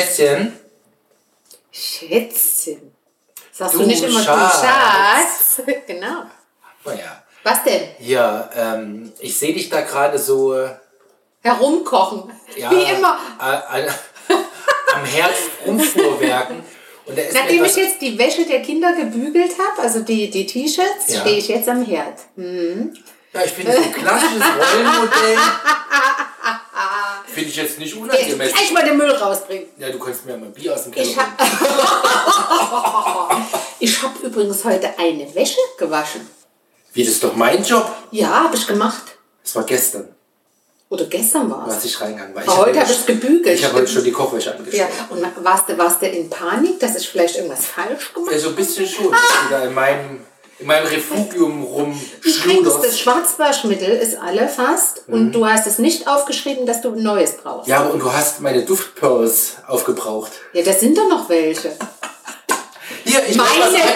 Schätzchen. Schätzchen. Sagst Du du, nicht immer Schatz. du Schatz? genau. Naja. Was denn? Ja, ähm, ich sehe dich da gerade so. äh, Herumkochen. Ja, Wie immer. äh, äh, am Herz rumfuhrwerken. Und Nachdem ich jetzt die Wäsche der Kinder gebügelt habe, also die, die T-Shirts, Ja. stehe ich jetzt am Herd. Ja, ich finde so ein klassisches Rollenmodell. Finde ich jetzt nicht unangemessen. gleich mal den Müll rausbringen. Ja, du kannst mir mal ein Bier aus dem Keller Ich habe ich hab übrigens heute eine Wäsche gewaschen. Wie, das ist doch mein Job. Ja, habe ich gemacht. Das war gestern, Oder gestern war es. als ich reingegangen war. Aber heute hab habe ich gebügelt. Ich habe heute schon die Kochwäsche Ja, angestellt. und warst du, warst du in Panik, dass ich vielleicht irgendwas falsch gemacht Ja, so ein bisschen schon, du da in meinem, in meinem Refugium Übrigens, das rumschluderst. Schwarzwaschmittel ist alle fast und du hast es nicht aufgeschrieben, dass du ein neues brauchst. Mhm. Ja, aber und du hast meine Duftpearls aufgebraucht. Ja, da sind doch noch welche. Hier, ich Meine.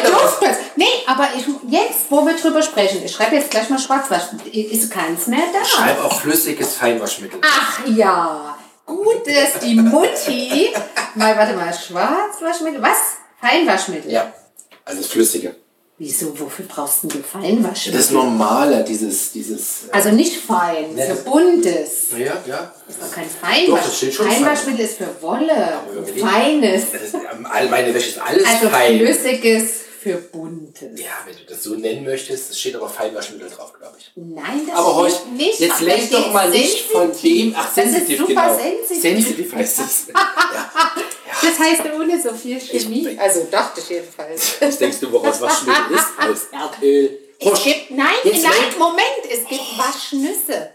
Duftpilz. Nee, aber ich, jetzt, wo wir drüber sprechen, ich schreibe jetzt gleich mal Schwarzwaschmittel. Ist keins mehr da? Schreib auch flüssiges Feinwaschmittel. Ach ja, gut, dass die Mutti. mal, warte mal, Schwarzwaschmittel. Was? Feinwaschmittel. Ja, also das Flüssige. Wieso, wofür brauchst du denn Feinwaschmittel? Das Normale, dieses, dieses. äh, also nicht fein, Nee, für buntes. Ja, ja. Das ist doch kein Doch, das steht Feinwaschmittel. schon Feinwaschmittel ist für Wolle. Feines. Das ist, ähm, all meine Wäsche ist alles Also fein. flüssiges für buntes. Ja, wenn du das so nennen möchtest, es steht aber Feinwaschmittel drauf, glaube ich. Nein, das Aber heute, nicht. jetzt lenk doch mal nicht sensitiv. von dem. Ach, Das ist sensitiv, super genau. sensitiv. Sensitiv heißt es. ja. Das heißt ohne so viel Chemie. Also dachte ich jedenfalls. Was denkst du, woraus Waschmittel ist? Aus Erdöl. Es Husch. gibt, nein, Jetzt nein, Moment, es gibt Waschnüsse.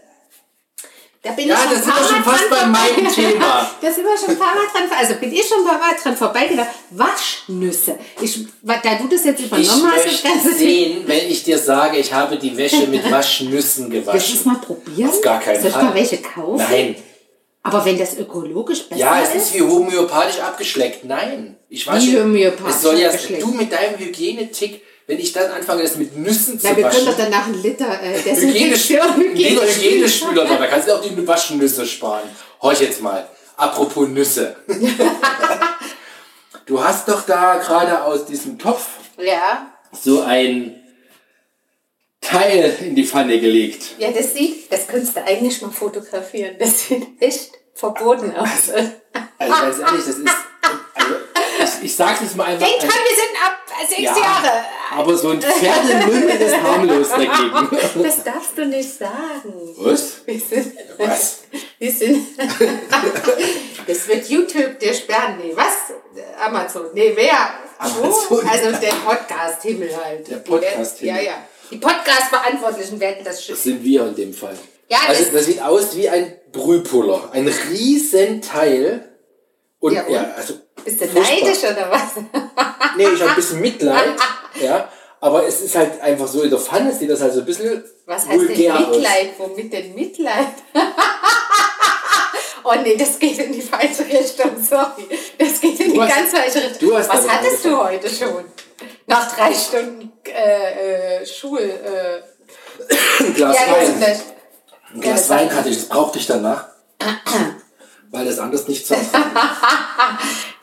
Da bin Ja, ich schon das sind wir schon fast bei meinem Thema. Da sind wir schon ein paar Mal dran, also bin ich schon ein paar Mal dran vorbeigegangen. Waschnüsse. Ich, da du das jetzt Ich übernommen hast, das ganze sehen, wenn ich dir sage, ich habe die Wäsche mit Waschnüssen Willst du gewaschen. es mal probieren? Auf gar keinen Soll ich Fall. mal welche kaufen? Nein. Aber wenn das ökologisch besser Ja, es ist? ist wie homöopathisch abgeschleckt. Nein. Ich wasche. Wie homöopathisch es soll ja? Du mit deinem Hygienetick, wenn ich dann anfange, das mit Nüssen Na, zu wir können waschen. doch danach einen Liter äh, Hygienisch, Desinfektion, Hygienisch, Hygienespüler, da kannst du auch die Waschnüsse sparen. Horch jetzt mal. Apropos Nüsse. du hast doch da gerade aus diesem Topf Ja. so ein Teil in die Pfanne gelegt. Ja, das sieht, das könntest du eigentlich mal fotografieren. Das sieht echt verboten aus. Also ganz ehrlich, das ist. Also, ich, ich sag's jetzt mal einfach. Denk dran, wir sind ab sechs Ja, Jahre. aber so ein Pferdemunden ist harmlos dagegen. Das darfst du nicht sagen. Was? Wir sind, Was? wir sind, das wird YouTube dir sperren. Nee, was? Amazon. Nee, wer? Wo? Also der Podcast-Himmel halt. Der Podcast-Himmel. Ja, ja. Die Podcast-Verantwortlichen werden das Das schützen. sind wir in dem Fall. Ja, also das- das sieht aus wie ein Brühpuller. Ein riesen Teil. Und Ja, ja, und? also. Bist du furchtbar. neidisch oder was? Nee, ich habe ein bisschen Mitleid. ja. Aber es ist halt einfach so, in der Pfanne sieht das halt so ein bisschen Was heißt denn vulgär aus. Mitleid? Womit denn Mitleid? oh nee, das geht in die falsche Richtung, sorry. Das geht in Du die hast- ganz falsche Richtung. Was hattest du heute schon? Nach drei Stunden äh, äh, Schul... Äh, Ein Glas ja, Wein. Ein Glas das Wein hatte ich, das brauchte ich danach. weil das anders nicht zu ertragen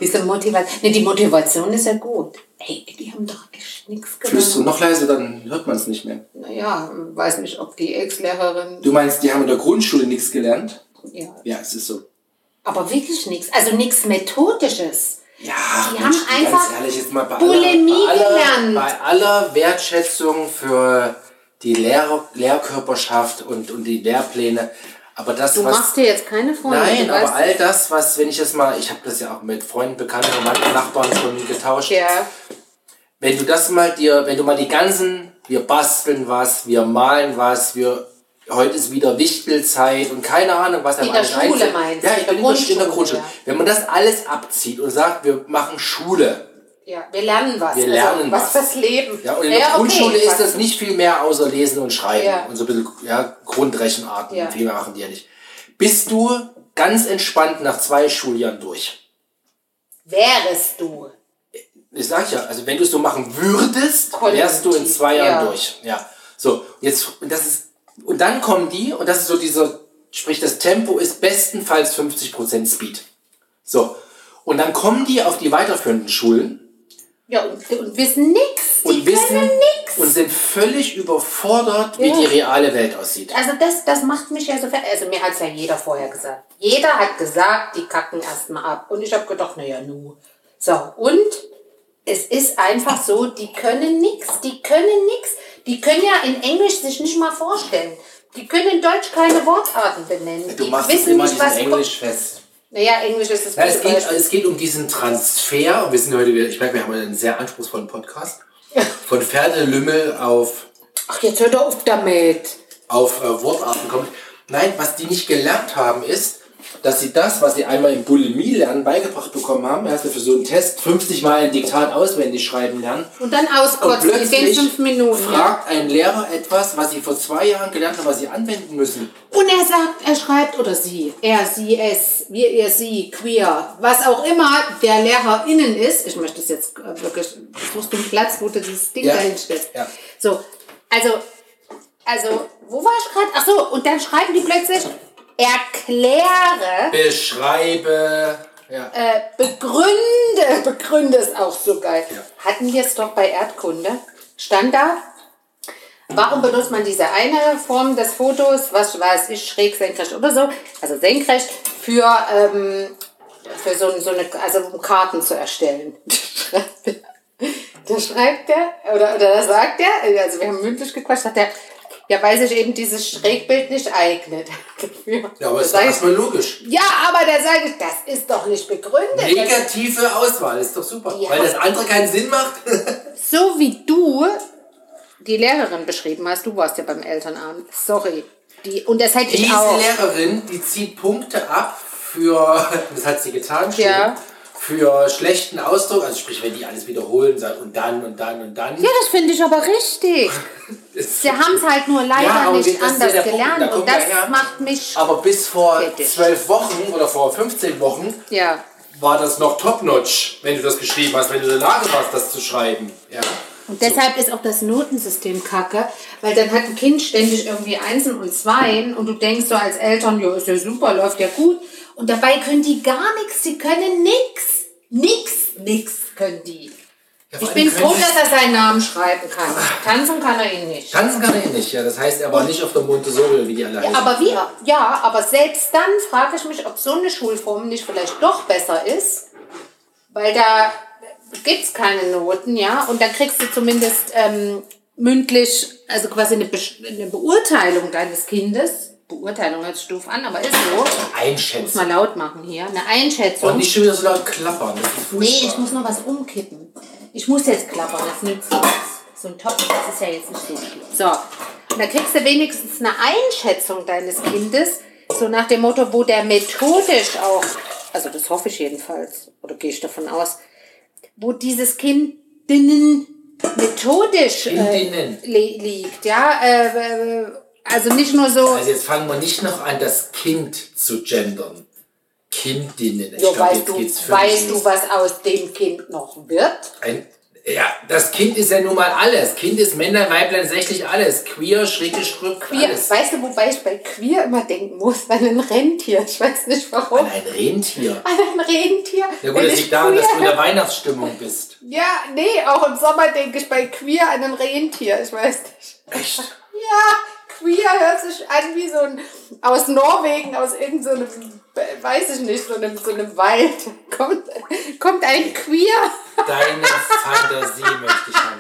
diese Motivation. Nee, die Motivation ist ja gut. Ey, die haben doch echt nichts Flüstern gelernt. noch leiser, dann hört man es nicht mehr. Naja, weiß nicht, ob die Ex-Lehrerin... Du meinst, die haben in der Grundschule nichts gelernt? Ja, Ja, es ist so. aber wirklich nichts. Also nichts Methodisches. Ja, Die Mensch, haben ganz einfach ehrlich, jetzt mal bei Bulimie aller, bei aller, gelernt. Bei aller Wertschätzung für die Lehr Lehrkörperschaft und, und die Lehrpläne, aber das, Du was... machst dir jetzt keine Freunde. Nein, aber weißt- all das, was, wenn ich das mal, ich habe das ja auch mit Freunden, Bekannten, Verwandten, Nachbarn von mir getauscht, Ja, wenn du das mal dir, wenn du mal die ganzen, wir basteln was, wir malen was, wir, heute ist wieder Wichtelzeit und keine Ahnung, was der alles Schule einfällt. meinst Ja, ich in bin in der, Grundschule, Grundschule. ja. Wenn man das alles abzieht und sagt, wir machen Schule, ja, wir lernen was. Wir lernen also, was. was. fürs Leben. ja, und in der okay, Grundschule ist was- das nicht viel mehr außer Lesen und Schreiben Ja. und so ein bisschen, ja, Grundrechenarten, Ja. viel mehr machen die ja nicht. Bist du ganz entspannt nach zwei Schuljahren durch? Wärest du. Ich sag ja, also wenn du es so machen würdest, Konjunktiv, wärst du in zwei Jahren ja. durch. Ja. So, jetzt, und das ist, und dann kommen die, und das ist so dieser, sprich, das Tempo ist bestenfalls 50% Speed. So. Und dann kommen die auf die weiterführenden Schulen Ja, und, und wissen nix. Die und wissen können nix. und sind völlig überfordert, wie Ja. die reale Welt aussieht. Also das, das macht mich ja so fer- Also mir hat es ja jeder vorher gesagt. Jeder hat gesagt, die kacken erstmal ab. Und ich habe gedacht, naja, nu. So, und es ist einfach so, die können nix. Die können nix. Die können ja in Englisch sich nicht mal vorstellen. Die können in Deutsch keine Wortarten benennen. Du die machst jetzt wissen immer nicht, was Englisch fest. Naja, Englisch ist das Ja, es, geht, es geht um diesen Transfer. Wir sind heute wieder, ich merke, wir haben einen sehr anspruchsvollen Podcast. Von Pferdelümmel auf, Ach, jetzt hör doch auf damit. auf äh, Wortarten kommt. Nein, was die nicht gelernt haben, ist, dass sie das, was sie einmal im Bulimie-Lernen beigebracht bekommen haben, erst für so einen Test 50 Mal ein Diktat auswendig schreiben lernen. Und dann Und auskotzen in den plötzlich fünf Minuten. Fragt ein Lehrer etwas, was sie vor zwei Jahren gelernt haben, was sie anwenden müssen. Und er sagt, er schreibt oder sie, er, sie, es, wir, ihr, sie, queer, was auch immer der Lehrer innen ist. Ich möchte das jetzt äh, wirklich, suchst du einen Platz, wo du dieses Ding Ja. dahin stellst. Ja. So, also, also, wo war ich gerade? Ach so, und dann schreiben die plötzlich, erkläre, Beschreibe. Ja. äh, begründe, begründe ist auch so geil. Ja. Hatten wir es doch bei Erdkunde, stand da, Warum benutzt man diese eine Form des Fotos, was weiß ich, schräg, senkrecht oder so, also senkrecht, für, ähm, für so, so eine, also um Karten zu erstellen? da schreibt er, oder, oder da sagt er, also wir haben mündlich gequatscht, sagt er, ja, weil sich eben dieses Schrägbild nicht eignet. dafür. Ja, aber Da ist doch ich, erstmal logisch. ja, aber da sage ich, das ist doch nicht begründet. Das- Negative Auswahl ist doch super. Ja. Weil das andere keinen Sinn macht. So wie du die Lehrerin beschrieben hast, du warst ja beim Elternabend, sorry. Die, und das hätte ich Diese auch. Lehrerin, die zieht Punkte ab für, das hat sie getan, schon, Ja. Für schlechten Ausdruck, also sprich, wenn die alles wiederholen, sagt und dann und dann und dann. Ja, das finde ich aber richtig. Sie haben es halt nur leider Ja, nicht ja anders der Punkt, gelernt. da und das daher- macht mich. aber bis vor zwölf Wochen oder vor 15 Wochen Ja. war das noch top-notch, wenn du das geschrieben hast, wenn du in der Lage warst, das zu schreiben. Ja. Und deshalb ist auch das Notensystem kacke, weil dann hat ein Kind ständig irgendwie Einsen und Zweien und du denkst so als Eltern, ja, ist ja super, läuft ja gut. Und dabei können die gar nichts, sie können nix. Nix, nix können die. Ja, Ich bin froh, dass er seinen Namen schreiben kann. Tanzen kann er ihn nicht. Tanzen kann er eh nicht, ja. Das heißt, er war nicht auf der Montessori, wie die alle heißen. Aber wir, ja, aber selbst dann frage ich mich, ob so eine Schulform nicht vielleicht doch besser ist, weil da gibt es keine Noten, ja, und dann kriegst du zumindest ähm, mündlich, also quasi eine, Besch- eine Beurteilung deines Kindes. Beurteilung hört sich doof an, aber ist so. Muss Einschätzen. mal laut machen hier. Eine Einschätzung. Und nicht schon wieder so laut klappern. Das ist Nee, ich muss noch was umkippen. Ich muss jetzt klappern, das nützt nichts. So ein Topf, das ist ja jetzt nicht so schlimm. So, und da kriegst du wenigstens eine Einschätzung deines Kindes, so nach dem Motto, wo der methodisch auch, also das hoffe ich jedenfalls, oder gehe ich davon aus, wo dieses Kind methodisch äh, li liegt, ja, äh, äh, also nicht nur so, Also jetzt fangen wir nicht noch an, das Kind zu gendern. Kindinnen. Ich so glaub, weißt jetzt du, weißt du, was aus dem Kind noch wird? Ein, ja, das Kind ist ja nun mal alles. Kind ist Männlein, Weiblein, sächlich alles. Queer, schräge Strüpp, Queer, alles. weißt du, wobei ich bei queer immer denken muss, an ein Rentier. Ich weiß nicht warum. An ein Rentier. An ein Rentier. Ja gut, das ich liegt daran, dass du in der Weihnachtsstimmung bist. Ja, nee, auch im Sommer denke ich bei queer an ein Rentier. Ich weiß nicht. Echt? Ja, queer hört sich an wie so ein aus Norwegen, aus irgendeinem, so einem, weiß ich nicht, so einem, so einem Wald. Kommt, kommt ein Queer. Deine Fantasie möchte ich haben.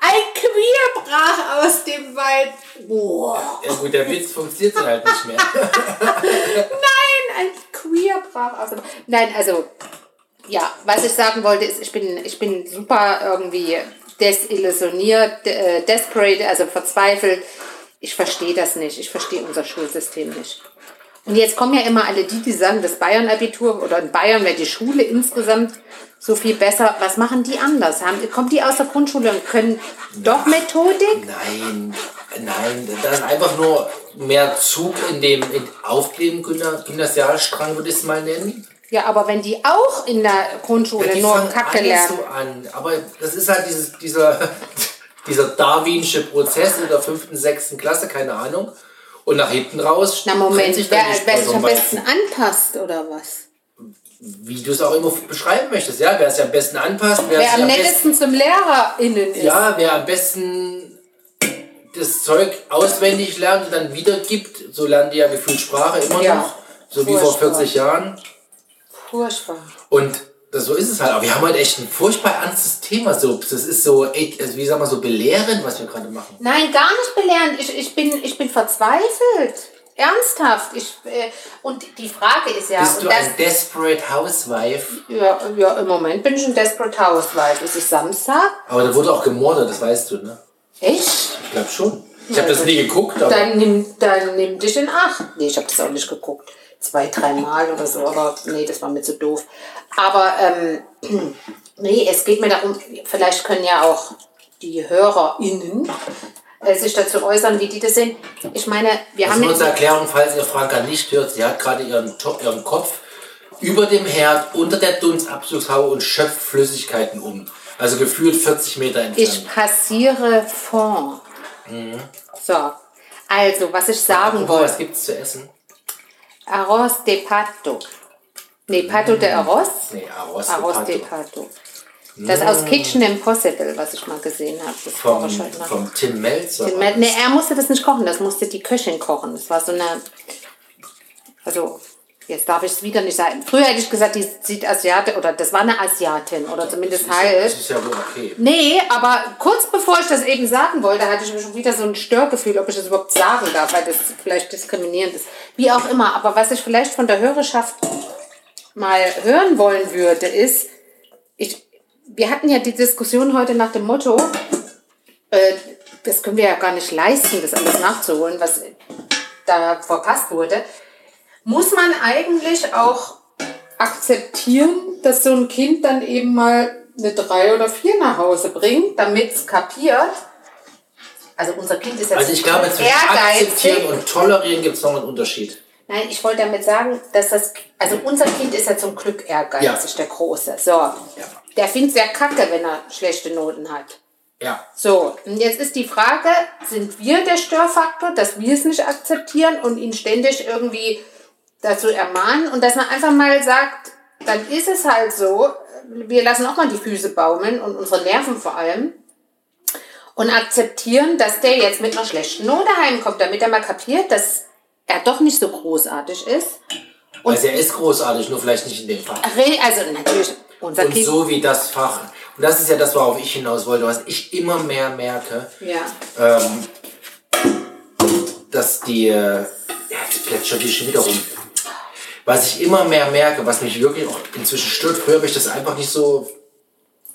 Ein Queer brach aus dem Wald. Boah. Ja gut, der Witz funktioniert dann halt nicht mehr. Nein, ein Queer brach aus dem Nein, also, ja, was ich sagen wollte, ist, ich bin, ich bin super irgendwie desillusioniert, äh, desperate, also verzweifelt. Ich verstehe das nicht. Ich verstehe unser Schulsystem nicht. Und jetzt kommen ja immer alle die, die sagen, das Bayern-Abitur oder in Bayern wäre die Schule insgesamt so viel besser. Was machen die anders? Haben, kommen die aus der Grundschule und können doch Methodik? Nein, nein, das ist einfach nur mehr Zug in dem in, auf dem Gymna- Gymnasialstrang, würde ich es mal nennen. Ja, aber wenn die auch in der Grundschule die nur Kacke lernen. so an. Aber das ist halt dieses, dieser, dieser darwinsche Prozess in der fünften, sechsten Klasse, keine Ahnung. Und nach hinten raus Na Moment, sich wer, wer sich am besten anpasst oder was? wie du es auch immer beschreiben möchtest, ja, wer es am besten anpasst, wer, Wer am nettesten zum LehrerInnen ist. ja, wer am besten das Zeug auswendig lernt und dann wiedergibt, so lernen die ja gefühlt Sprache immer Ja. noch, so wie vor Furchtbar. 40 Jahren. Furchtbar. Und so ist es halt. Aber wir haben heute echt ein furchtbar ernstes Thema. So, das ist so, also wie sagen wir, so belehrend, was wir gerade machen. Nein, gar nicht belehrend. Ich, ich, bin, ich bin verzweifelt. Ernsthaft. Ich, äh, und die Frage ist ja, Bist du ein Desperate Housewife? ja, ja, im Moment bin ich ein Desperate Housewife. Es ist Samstag. Aber da wurde auch gemordet, das weißt du, ne? Echt? Ich glaube schon. Ich habe das nie geguckt, aber Dann nimm, dann nimm dich in Acht. Nee, ich habe das auch nicht geguckt. Zwei, drei Mal oder so, aber nee, das war mir zu doof. Aber ähm, nee, es geht mir darum, vielleicht können ja auch die HörerInnen äh, sich dazu äußern, wie die das sehen. Ich meine, wir das haben jetzt, zur Erklärung, falls ihr Franka nicht hört, sie hat gerade ihren, ihren Kopf über dem Herd unter der Dunstabzugshaube und schöpft Flüssigkeiten um. Also gefühlt 40 Meter entfernt. ich passiere Fond. So, also, was ich sagen wollte. was gibt's zu essen? Arroz de pato. Nee, pato de arroz. Nee, Arroz, Arroz de pato. Das aus Kitchen Impossible, was ich mal gesehen habe. Das vom, mal. vom Tim Melzer. Den Matt- Nee, er musste das nicht kochen, das musste die Köchin kochen. Das war so eine. Also, jetzt darf ich es wieder nicht sagen. Früher hätte ich gesagt, die sieht Asiate oder das war eine Asiatin oder zumindest halb. Das ist ja wohl okay. Nee, aber kurz bevor ich das eben sagen wollte, hatte ich schon wieder so ein Störgefühl, ob ich das überhaupt sagen darf, weil das vielleicht diskriminierend ist. Wie auch immer. Aber was ich vielleicht von der Hörerschaft mal hören wollen würde, ist, ich, wir hatten ja die Diskussion heute nach dem Motto, äh, das können wir ja gar nicht leisten, das alles nachzuholen, was da verpasst wurde. Muss man eigentlich auch akzeptieren, dass so ein Kind dann eben mal eine drei oder vier nach Hause bringt, damit es kapiert? Also unser Kind ist jetzt Also ich glaube, zwischen akzeptieren und tolerieren gibt es noch einen Unterschied. Nein, ich wollte damit sagen, dass das, also unser Kind ist ja zum Glück ehrgeizig, Ja. der Große. So, der findet es ja kacke, wenn er schlechte Noten hat. Ja. So, und jetzt ist die Frage, sind wir der Störfaktor, dass wir es nicht akzeptieren und ihn ständig irgendwie dazu ermahnen und dass man einfach mal sagt, dann ist es halt so, wir lassen auch mal die Füße baumeln und unsere Nerven vor allem und akzeptieren, dass der jetzt mit einer schlechten Note heimkommt, damit er mal kapiert, dass er doch nicht so großartig ist. Also er ist großartig, nur vielleicht nicht in dem Fach. Also natürlich, unser Und so wie das Fach. Und das ist ja das, worauf ich hinaus wollte, was ich immer mehr merke, ja. ähm, dass die, äh, ja, jetzt plätschert die schon wieder rum. Was ich immer mehr merke, was mich wirklich auch inzwischen stört, früher habe ich das einfach nicht so,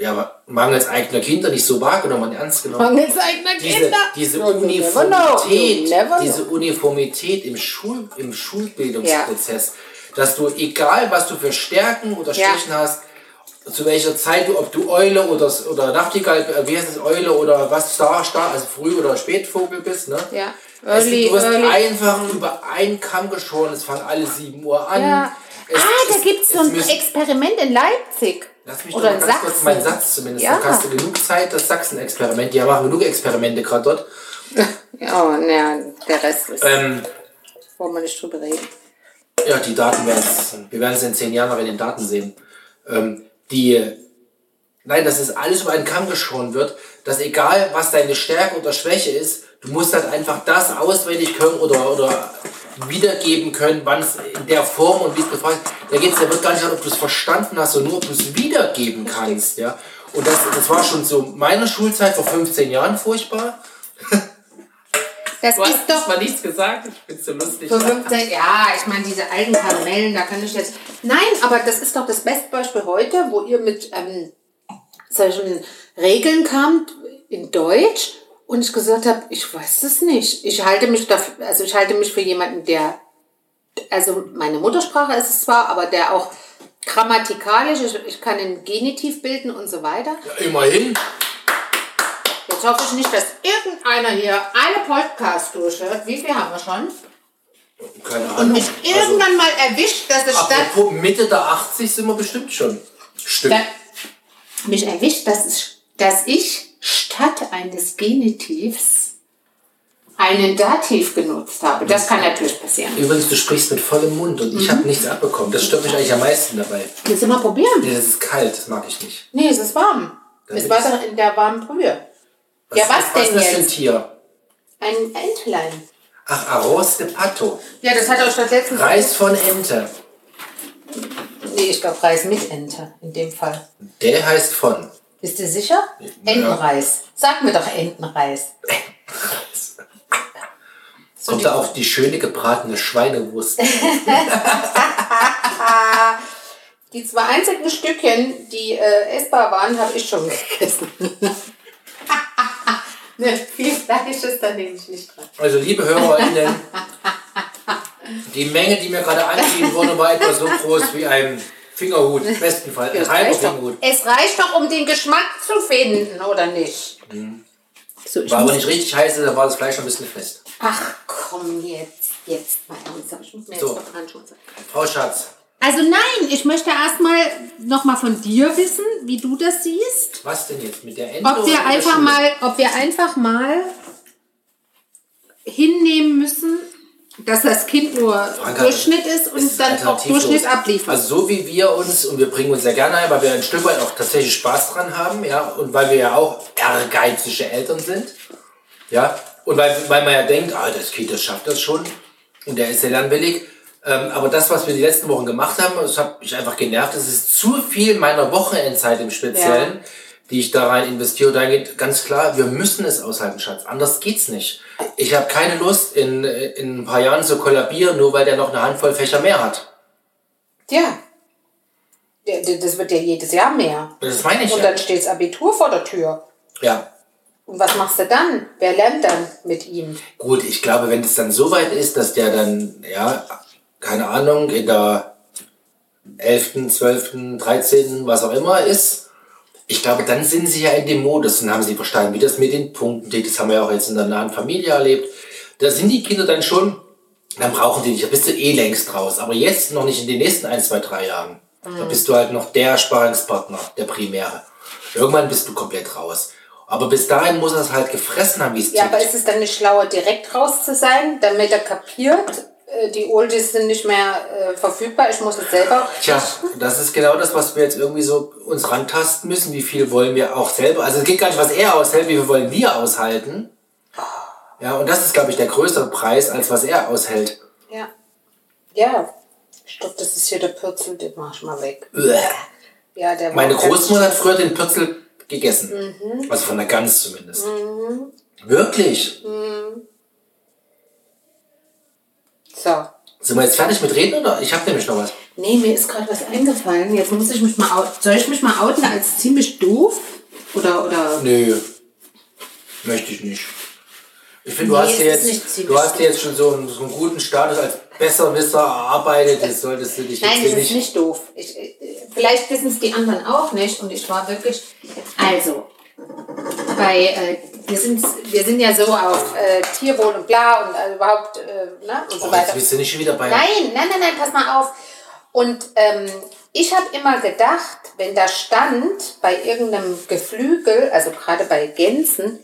ja, mangels eigener Kinder nicht so wahrgenommen und ernst genommen. Mangels eigener diese, Kinder. diese. Uniformität, diese Uniformität im, Schul, im Schulbildungsprozess, dass du, egal was du für Stärken oder Ja. Schwächen hast, zu welcher Zeit du, ob du Eule oder, oder Nachtigall, äh, wie heißt es, Eule oder was, Star, Star, also Früh- oder Spätvogel bist, ne? Ja. Es, Early, du wirst early. einfach über einen Kamm geschoren, es fangen alle 7 Uhr an. Ja. Es, ah, da gibt es so ein Experiment in Leipzig. Lass mich Oder doch mal ganz kurz meinen Satz zumindest. Ja. Ja. Hast du genug Zeit, das Sachsen-Experiment? Ja, machen genug Experimente gerade dort. Ja, oh, naja, der Rest ist, Ähm, wollen wir nicht drüber reden. Ja, die Daten werden es, wir werden es in zehn Jahren noch in den Daten sehen. Ähm, die, nein, dass es alles über einen Kamm geschoren wird, dass egal was deine Stärke oder Schwäche ist, du musst halt einfach das auswendig können oder, oder wiedergeben können, wann es in der Form und wie es gefragt ist. Da geht es, da wird gar nicht darum, ob du es verstanden hast, sondern nur, ob du es wiedergeben kannst, ja. Und das, das war schon so meiner Schulzeit vor 15 Jahren furchtbar. Das ist doch hast mal nichts gesagt, ich bin so lustig. für 15, ja, ich meine, diese alten Karamellen, da kann ich jetzt. Nein, aber das ist doch das Bestbeispiel heute, wo ihr mit ähm, solchen Regeln kamt in Deutsch und ich gesagt habe, ich weiß es nicht. Ich halte mich dafür, also ich halte mich für jemanden, der, also meine Muttersprache ist es zwar, aber der auch grammatikalisch, ich, ich kann einen Genitiv bilden und so weiter. Ja, immerhin. Jetzt hoffe ich nicht, dass irgendeiner hier eine Podcast durchhört. Wie viel haben wir schon? Keine Ahnung. Und mich Also- irgendwann mal erwischt, dass es statt, Apropos Mitte der 80 sind wir bestimmt schon. Da, mich erwischt, dass, es, dass ich statt eines Genitivs einen Dativ genutzt habe. Das kann natürlich passieren. Übrigens, du sprichst mit vollem Mund und ich habe nichts abbekommen. Das stört mich eigentlich am meisten dabei. Willst du mal probieren? Nee, das ist kalt, das mag ich nicht. Nee, es ist warm. Dann es war doch in der warmen Brühe. ja, was was denn ist das für ein jetzt? Tier? Ein Entlein. Ach, Arroz de Pato. Ja, das hat auch statt letztens... Reis von Ente. Nee, ich glaube Reis mit Ente in dem Fall. Der heißt von. Bist du sicher? Entenreis. Sag mir doch Entenreis. Kommt da auch die schöne gebratene Schweinewurst. Die zwei einzigen Stückchen, die äh, essbar waren, habe ich schon gegessen. ne, viel Fleisch ist da nämlich nicht dran. Also, liebe HörerInnen, die Menge, die mir gerade angeschrieben wurde, war etwa so groß wie ein Fingerhut. Im besten Fall ein Es halber reicht, doch, Fingerhut. es reicht doch, um den Geschmack zu finden, oder nicht? So, ich War aber nicht richtig heiß, da war das Fleisch noch ein bisschen fest. ach komm jetzt, jetzt mal ernsthaft. Ich muss mir So. jetzt Handschuhe Frau Schatz, Also nein, ich möchte erstmal noch mal von dir wissen, wie du das siehst. was denn jetzt mit der Ente? Ob wir einfach mal, ob wir einfach mal hinnehmen müssen, dass das Kind nur Franka, Durchschnitt ist und ist dann auch. Durchschnitt abliefert. Also so wie wir uns, und wir bringen uns sehr gerne ein, weil wir ein Stück weit auch tatsächlich Spaß dran haben, ja, und weil wir ja auch ehrgeizige Eltern sind, ja, und weil, weil man ja denkt, ah, das Kind, das schafft das schon, und der ist sehr lernwillig, ähm, aber das, was wir die letzten Wochen gemacht haben, das hat mich einfach genervt, es ist zu viel meiner Wochenendzeit im Speziellen, die ich da rein investiere, da geht ganz klar, wir müssen es aushalten, Schatz, anders geht's nicht. Ich habe keine Lust, in, in ein paar Jahren zu kollabieren, nur weil der noch eine Handvoll Fächer mehr hat. ja. Ja, Das wird ja jedes Jahr mehr. Das meine ich Und ja. dann steht das Abitur vor der Tür. Ja, Und was machst du dann? Wer lernt dann mit ihm? gut, ich glaube, wenn es dann so weit ist, dass der dann, ja, keine Ahnung, in der 11., 12., 13., was auch immer ist, ich glaube, dann sind sie ja in dem Modus und haben sie verstanden, wie das mit den Punkten geht. Das haben wir ja auch jetzt in der nahen Familie erlebt. Da sind die Kinder dann schon, dann brauchen die dich, da bist du eh längst raus. Aber jetzt noch nicht in den nächsten ein, zwei, drei Jahren. Da bist du halt noch der Sparingspartner, der Primäre. Irgendwann bist du komplett raus. Aber bis dahin muss er es halt gefressen haben, wie es Ja, tickt. aber ist es dann nicht schlauer, direkt raus zu sein, damit er kapiert, die Oldies sind nicht mehr äh, verfügbar, ich muss es selber. Tja, das ist genau das, was wir jetzt irgendwie so uns rantasten müssen. Wie viel wollen wir auch selber? Also es geht gar nicht, was er aushält, wie viel wollen wir aushalten. Ja, und das ist, glaube ich, der größere Preis, als was er aushält. Ja. Ja. Ich glaube, das ist hier der Pürzel, den mach ich mal weg. Ja, der Meine Großmutter hat früher den Pürzel gegessen. Mhm. Also von der Gans zumindest. Wirklich? So. Sind wir jetzt fertig mit Reden oder? Ich habe nämlich noch was. Nee, mir ist gerade was eingefallen. Jetzt muss ich mich mal out Soll ich mich mal outen als ziemlich doof? Oder, oder. Nö. Möchte ich nicht. Ich finde, du, Nee, hast dir jetzt, nicht du hast dir jetzt schon so einen, so einen guten Status als Besserwisser erarbeitet. Das solltest du dich Nein, jetzt das hier ist nicht. nicht doof. Ich, äh, vielleicht wissen es die anderen auch nicht. Und ich war wirklich. Also, bei, äh, wir, sind, wir sind ja so auf äh, Tierwohl und bla und äh, überhaupt, äh, ne? Und so Oh, weiter. jetzt bist du nicht schon wieder bei. Nein, nein, nein, nein, pass mal auf. Und ähm, ich habe immer gedacht, wenn da stand bei irgendeinem Geflügel, also gerade bei Gänsen,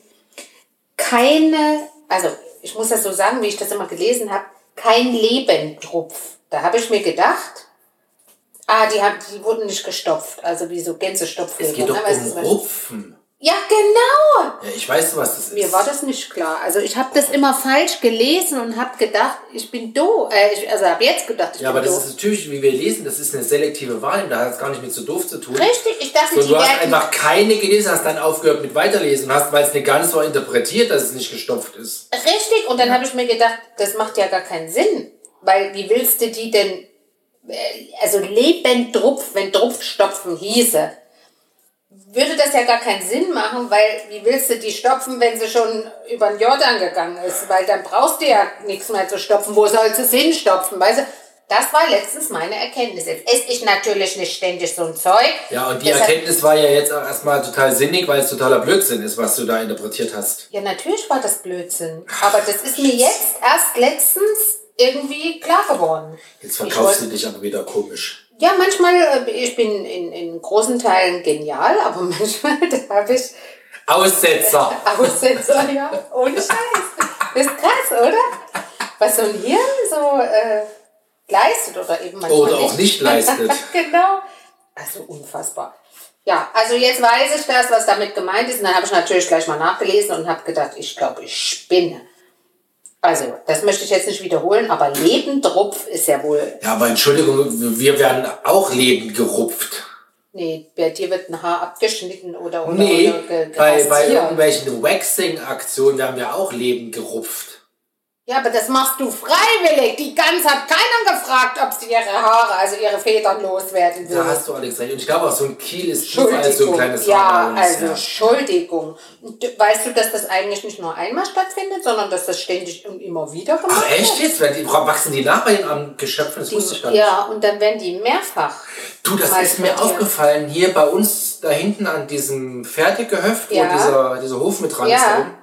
keine, also ich muss das so sagen, wie ich das immer gelesen habe, kein Lebendrupf. Da habe ich mir gedacht, ah, die, haben, die wurden nicht gestopft, also wie so Gänsestopfleger. Es geht ne? doch um Rupfen. Ja, genau. Ja, ich weiß, was das ist. Mir war das nicht klar. Also ich habe das immer falsch gelesen und habe gedacht, ich bin doof. Äh, ich, also habe jetzt gedacht, ich ja, aber bin das doof. ist natürlich, wie wir lesen, das ist eine selektive Wahrnehmung, da hat es gar nicht mit so doof zu tun. Richtig, ich dachte, So, die du hast einfach keine gelesen, hast dann aufgehört mit Weiterlesen und hast, weil es eine ganz war, interpretiert, dass es nicht gestopft ist. Richtig, und dann habe ich mir gedacht, das macht ja gar keinen Sinn. Weil wie willst du die denn... äh, Also Lebendrupf, wenn Drupfstopfen hieße, würde das ja gar keinen Sinn machen, weil wie willst du die stopfen, wenn sie schon über den Jordan gegangen ist? Weil dann brauchst du ja nichts mehr zu stopfen. Wo sollst du es hinstopfen? Weißt du? Das war letztens meine Erkenntnis. Jetzt esse ich natürlich nicht ständig so ein Zeug. Ja, und die Deshalb- Erkenntnis war ja jetzt auch erstmal total sinnig, weil es totaler Blödsinn ist, was du da interpretiert hast. Ja, natürlich war das Blödsinn. Aber das ist mir jetzt erst letztens irgendwie klar geworden. Jetzt verkaufst du dich aber wieder komisch. Ja, manchmal, äh, ich bin in, in großen Teilen genial, aber manchmal da habe ich Aussetzer! Aussetzer, ja, ohne Scheiß. Das ist krass, oder? Was so ein Hirn so äh, leistet oder eben manchmal Oder auch nicht leistet. genau. Also unfassbar. Ja, also jetzt weiß ich das, was damit gemeint ist. Und dann habe ich natürlich gleich mal nachgelesen und habe gedacht, ich glaube, ich spinne. Also, das möchte ich jetzt nicht wiederholen, aber Lebendrupf ist ja wohl. Ja, aber Entschuldigung, wir werden auch lebend gerupft. Nee, bei dir wird ein Haar abgeschnitten oder, oder, Nee, oder bei, bei irgendwelchen Waxing-Aktionen werden wir auch lebend gerupft. Ja, aber das machst du freiwillig. Die Gans hat keiner gefragt, ob sie ihre Haare, also ihre Federn loswerden will. Da hast du Alex recht. Und ich glaube auch, so ein Kiel ist tiefer als so ein kleines ja, Haar uns, also ja. Entschuldigung. Weißt du, dass das eigentlich nicht nur einmal stattfindet, sondern dass das ständig und immer wieder gemacht Ach echt jetzt? Werden die, wachsen die nach bei den armen Geschöpfen? Das wusste ich gar wird? nicht. Ja, und dann werden die mehrfach. Du, das ist mir aufgefallen, hier bei uns da hinten an diesem Fertiggehöft, Ja. wo dieser, dieser Hof mit dran ist, Ja. oben,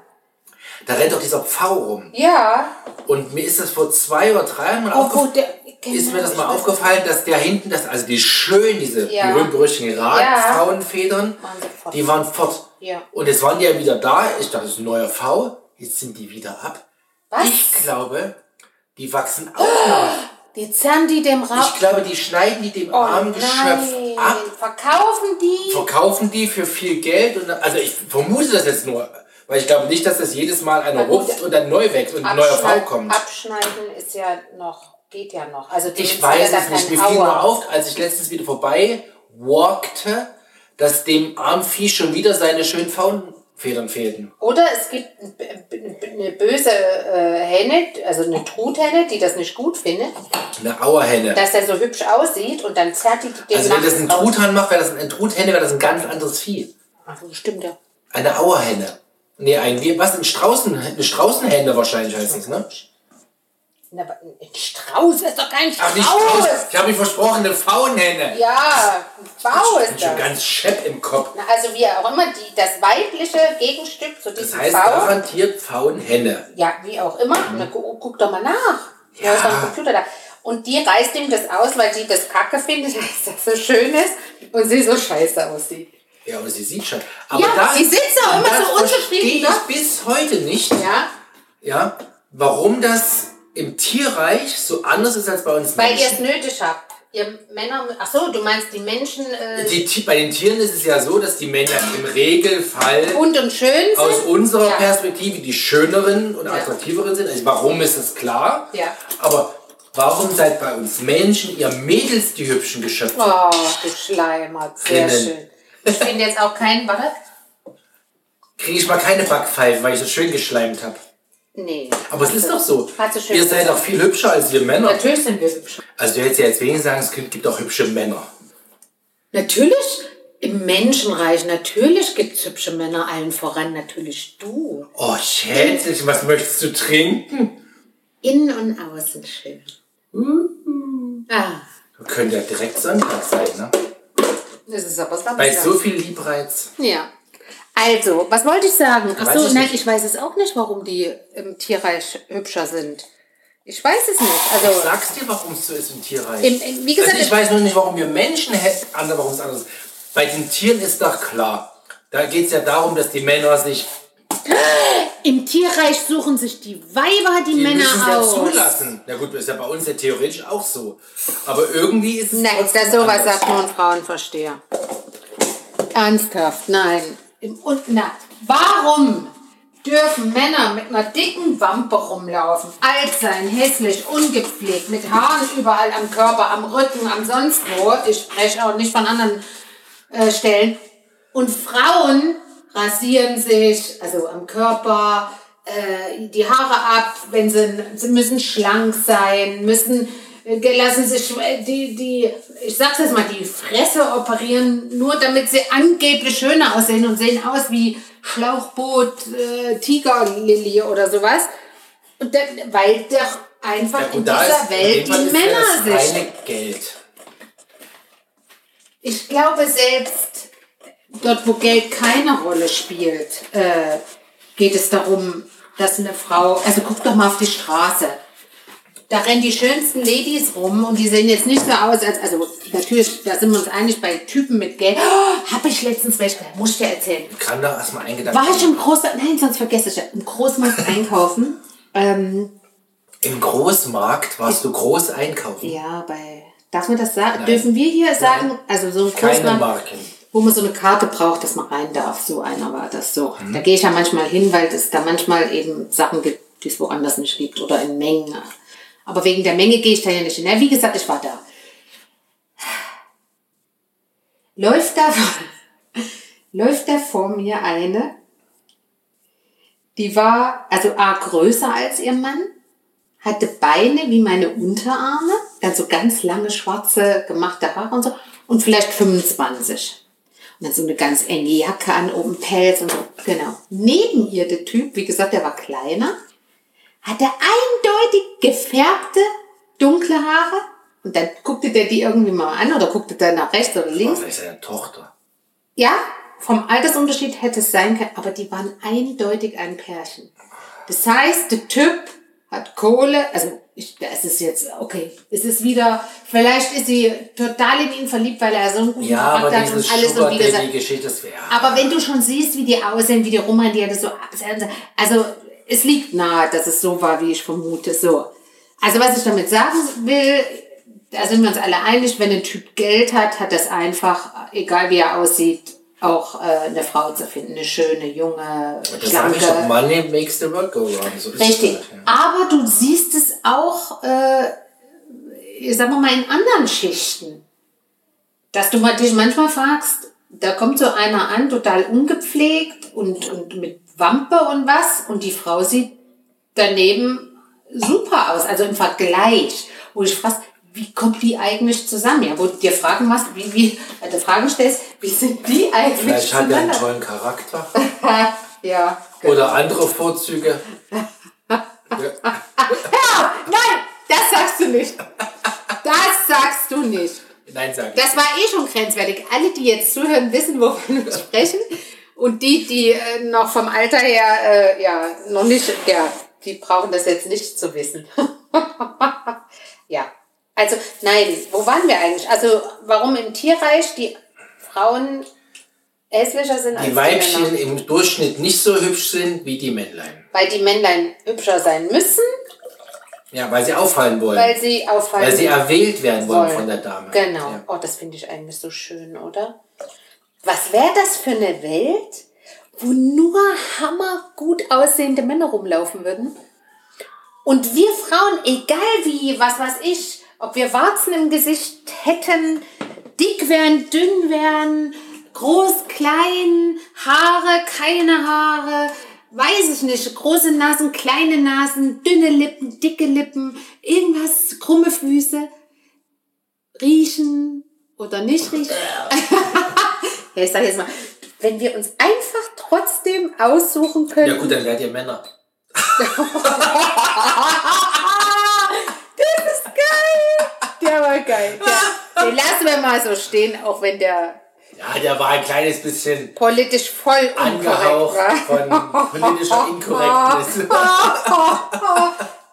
da rennt doch dieser Pfau rum. Ja. Und mir ist das vor zwei oder drei Jahren mal Oh, aufgefallen. der, ist mir das genau, mal aufgefallen, dass der hinten, das, also die schön, diese Ja. berühmt-berüchtigten Radfrauenfedern, sofort. die waren fort. Ja. Und jetzt waren die ja wieder da. Ich dachte, das ist ein neuer V. Jetzt sind die wieder ab. Was? Ich glaube, die wachsen auch nach. Die zerren die dem Rad. Ich glaube, die schneiden die dem Oh, armen Geschöpf nein. ab, Verkaufen die? verkaufen die für viel Geld. Und, also ich vermute das jetzt nur, weil ich glaube nicht, dass das jedes Mal einer gut, ruft und dann neu wächst und ein neuer Abschneid- kommt. Abschneiden ist ja noch, geht ja noch. Also Ich weiß ja es nicht. Mir fiel nur auf, als ich letztens wieder vorbei walkte, dass dem armen Vieh schon wieder seine schönen Faunfedern fehlten. Oder es gibt eine böse äh, Henne, also eine Truthenne, die das nicht gut findet, Eine Auerhenne. dass er so hübsch aussieht und dann zerrt die den Also wenn das ein. Truthahn macht, wäre das ein, Truthenne, wäre das ein ganz anderes Vieh. Ach, stimmt ja. Eine Auerhenne. Nee, ein, wie- was, ein Straußen, eine Straußenhenne wahrscheinlich heißt das, ne? Na, ein Strauß ist doch kein Ach, nicht Strauß. Strauß. Ich habe mich versprochen, eine Faunhenne. Ja, ein Bau Ich bin ist schon das. ganz schepp im Kopf. Na, also wie auch immer, die, das weibliche Gegenstück zu Das diesem heißt Bau. garantiert Faunhenne. Ja, wie auch immer. Na, gu guck doch mal nach. Ja. Ja. ist doch ein Computer da. Und die reißt ihm das aus, weil sie das kacke findet, dass das so schön ist und sie so scheiße aussieht. Ja, aber sie sieht schon. Aber Ja, da, sie sitzt auch immer das so unzufrieden verstehe da. ich bis heute nicht, Ja, ja, warum das im Tierreich so anders ist als bei uns weil ihr es Menschen. nötig habt. Ihr Männer, ach so, du meinst die Menschen äh, Die, bei den Tieren ist es ja so, dass die Männer im Regelfall bunt und schön sind. aus unserer Ja. Perspektive die schöneren und attraktiveren sind. Also warum ist das klar? Ja. Aber warum seid bei uns Menschen ihr Mädels die hübschen Geschöpfe? Oh, du Schleimer, sehr schön. Ich finde jetzt auch keinen, warte. Kriege ich mal keine Backpfeifen, weil ich so schön geschleimt habe. Nee. Aber es ist doch so. Ihr seid auch viel hübscher als wir Männer. Natürlich sind wir hübsch. Also du hättest ja jetzt wenigstens sagen, es gibt auch hübsche Männer. Natürlich im Menschenreich, natürlich gibt es hübsche Männer, allen voran natürlich du. Oh, Schätzchen, was möchtest du trinken? Innen und außen schön. Ah, Könnte ja direkt Sonntag sein, ne? Das ist aber was Bei so viel Liebreiz. Ja. Also, was wollte ich sagen? Ach so, ich nein, nicht. ich weiß es auch nicht, warum die im Tierreich hübscher sind. Ich weiß es nicht. Ich Also, sag's dir, warum es so ist im Tierreich. Im- im- wie gesagt, also ich weiß nur nicht, warum wir Menschen hätten, andere, warum es anders ist. Bei den Tieren ist doch klar. Da geht es ja darum, dass die Männer sich, im Tierreich suchen sich die Weiber die, die Männer müssen aus. zulassen. Na gut, ist ja bei uns ja theoretisch auch so. Aber irgendwie ist es Nein, das sowas anders. sagt nur ein Frauenversteher. Ernsthaft, nein. Im- Und na, warum dürfen Männer mit einer dicken Wampe rumlaufen, alt sein, hässlich, ungepflegt, mit Haaren überall am Körper, am Rücken, am sonst wo? Ich spreche auch nicht von anderen äh, Stellen. Und Frauen rasieren sich, also am Körper, äh, die Haare ab, wenn sie, sie müssen schlank sein, müssen, äh, lassen sich äh, die, die, ich sag's jetzt mal, die Fresse operieren, nur damit sie angeblich schöner aussehen und sehen aus wie Schlauchboot, äh, Tigerlilie oder sowas. Und dann, weil doch einfach Ja, in dieser Welt die Männer reine Geld. Ich glaube, selbst dort, wo Geld keine Rolle spielt, äh, geht es darum, dass eine Frau, also guck doch mal auf die Straße. Da rennen die schönsten Ladies rum und die sehen jetzt nicht so aus, als, also natürlich, da sind wir uns einig bei Typen mit Geld. Oh, hab ich letztens welche, muss ich dir erzählen. Ich kann da erstmal einen Gedanken. War ich im Großmarkt, nein, sonst vergesse ich ja, im Großmarkt einkaufen Ähm, Im Großmarkt warst du groß einkaufen. ja, bei. Darf man das sagen? Dürfen wir hier sagen? Also so ein Keine Großmarkt, Marken. Wo man so eine Karte braucht, dass man rein darf. So einer war das so. Da gehe ich ja manchmal hin, weil es da manchmal eben Sachen gibt, die es woanders nicht gibt oder in Mengen. Aber wegen der Menge gehe ich da ja nicht hin. Ja, wie gesagt, ich war da. Läuft da, läuft da vor mir eine, die war also A größer als ihr Mann, hatte Beine wie meine Unterarme, dann so ganz lange schwarze gemachte Haare und so und vielleicht 25. Und dann so eine ganz enge Jacke an, oben Pelz und so. Genau. Neben ihr der Typ, wie gesagt, der war kleiner, hatte eindeutig gefärbte, dunkle Haare. Und dann guckte der die irgendwie mal an oder guckte der nach rechts oder links. Das ist ja eine Tochter. Ja, vom Altersunterschied hätte es sein können, aber die waren eindeutig ein Pärchen. Das heißt, der Typ hat Kohle, also ich, das ist jetzt, okay, es ist wieder, vielleicht ist sie total in ihn verliebt, weil er so einen guten Ja, Charakter hat und alles Sugar und wie gesagt, Geschichte, das wäre. aber wenn du schon siehst, wie die aussehen, wie die rumrennen, die hatte so, also es liegt nahe, dass es so war, wie ich vermute, so. Also was ich damit sagen will, da sind wir uns alle einig, wenn ein Typ Geld hat, hat das einfach, egal wie er aussieht, auch äh, eine Frau zu finden, eine schöne, junge, das sage ich doch, schlanke. Money makes the world go round. So Richtig. halt, ja. Aber du siehst es auch, äh, sagen wir mal, in anderen Schichten. Dass du dich manchmal fragst, da kommt so einer an, total ungepflegt und, und mit Wampe und was, und die Frau sieht daneben super aus, also im Vergleich. Wo ich fragst, wie kommt die eigentlich zusammen? Ja, wo du dir Fragen machst, wie, wie, du Fragen stellst, wie sind die eigentlich Vielleicht hat er einen tollen Charakter. ja, Oder andere Vorzüge. Nein, das sagst du nicht. Das sagst du nicht. Nein, sag ich. Das war eh schon grenzwertig. Alle, die jetzt zuhören, wissen, wovon wir sprechen. Und die, die äh, noch vom Alter her, äh, ja, noch nicht, ja, die brauchen das jetzt nicht zu wissen. ja. Also, nein, wo waren wir eigentlich? Also, warum im Tierreich die Frauen hässlicher sind als die die Weibchen Männer? im Durchschnitt nicht so hübsch sind wie die Männlein. Weil die Männlein hübscher sein müssen, Ja, weil sie auffallen wollen. weil sie auffallen. Weil sie erwählt werden wollen wollen. von der Dame. Genau. Ja. Oh, das finde ich eigentlich so schön, oder? Was wäre das für eine Welt, wo nur hammergut aussehende Männer rumlaufen würden? Und wir Frauen, egal wie, was weiß ich, ob wir Warzen im Gesicht hätten, dick wären, dünn wären, groß, klein, Haare, keine Haare, weiß ich nicht, große Nasen, kleine Nasen, dünne Lippen, dicke Lippen, irgendwas, krumme Füße, riechen oder nicht riechen. ja, ich sage jetzt mal, wenn wir uns einfach trotzdem aussuchen können. Ja gut, dann werdet ihr Männer. Das ist geil. Der war geil. Der, den lassen wir mal so stehen, auch wenn der Ja, der war ein kleines bisschen politisch voll angehaucht war. von politischer Inkorrektness.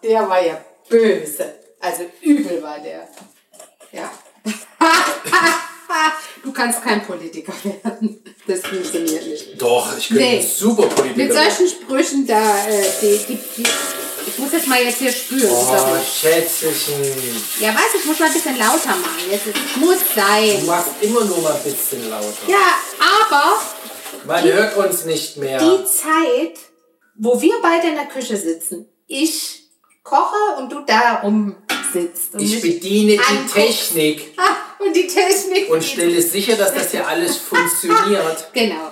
Der war ja böse. Also übel war der. Ja. Du kannst kein Politiker werden. Das funktioniert nicht. Doch, ich könnte Nee. ein super Politiker Mit solchen Sprüchen da, äh, die, die, die, ich muss jetzt mal jetzt hier spüren. Oh. Schätzchen. Ja, weiß ich, muss mal ein bisschen lauter machen. Jetzt ist, muss Du sein. machst immer nur mal ein bisschen lauter. Ja, aber Man hört uns nicht mehr. die Zeit, wo wir beide in der Küche sitzen, ich koche und du da rumsitzt. Und Ich mich bediene die anguckst. Technik Ah, und die Technik. und stelle sicher, dass das hier alles funktioniert. Genau.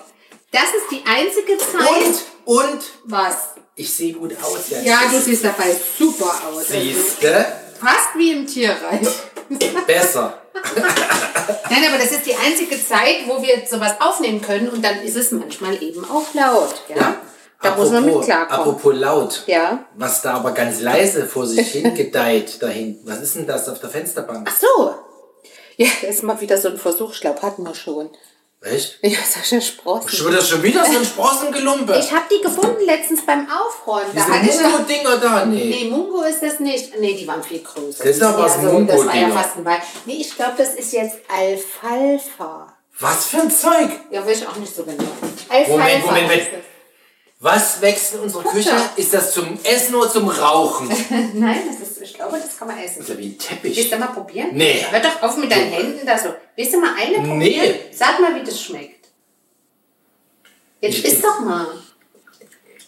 Das ist die einzige Zeit. Und, und, Was? Ich sehe gut aus jetzt. Ja, du siehst dabei super aus. Also, Siehste? fast wie im Tierreich. Besser. Nein, aber das ist die einzige Zeit, wo wir sowas aufnehmen können und dann ist es manchmal eben auch laut. Ja. Ja. Da muss man mit Apropos- klarkommen. Apropos laut. Ja. Was da aber ganz leise vor sich hin gedeiht da hinten. Was ist denn das auf der Fensterbank? Ach so. Ja, das ist mal wieder so ein Versuch. Ich glaube, hatten wir schon. Echt? Ja, solche Sprossen. Schon wieder, schon wieder so ein Sprossengelumpe. Ich habe die gefunden letztens beim Aufräumen. Da Diese hatte ich Mungo-Dinger da, nee. Nee, Mungo ist das nicht. Nee, die waren viel größer. Das ist aber was so, Das war ja fast ein Ball. Nee, ich glaube, das ist jetzt Alfalfa. Was für ein Zeug? Ja, weiß ich auch nicht so genau. Alfalfa Moment, Moment, Moment. Was wächst in unserer Küche? Ist das zum Essen oder zum Rauchen? Nein, das ist, ich glaube, das kann man essen. Das ist ja wie ein Willst Teppich. du mal probieren? Nee. Hör doch auf mit deinen Händen da so. Willst du mal eine probieren? Nee. Sag mal, wie das schmeckt. Jetzt Ich- isst doch mal.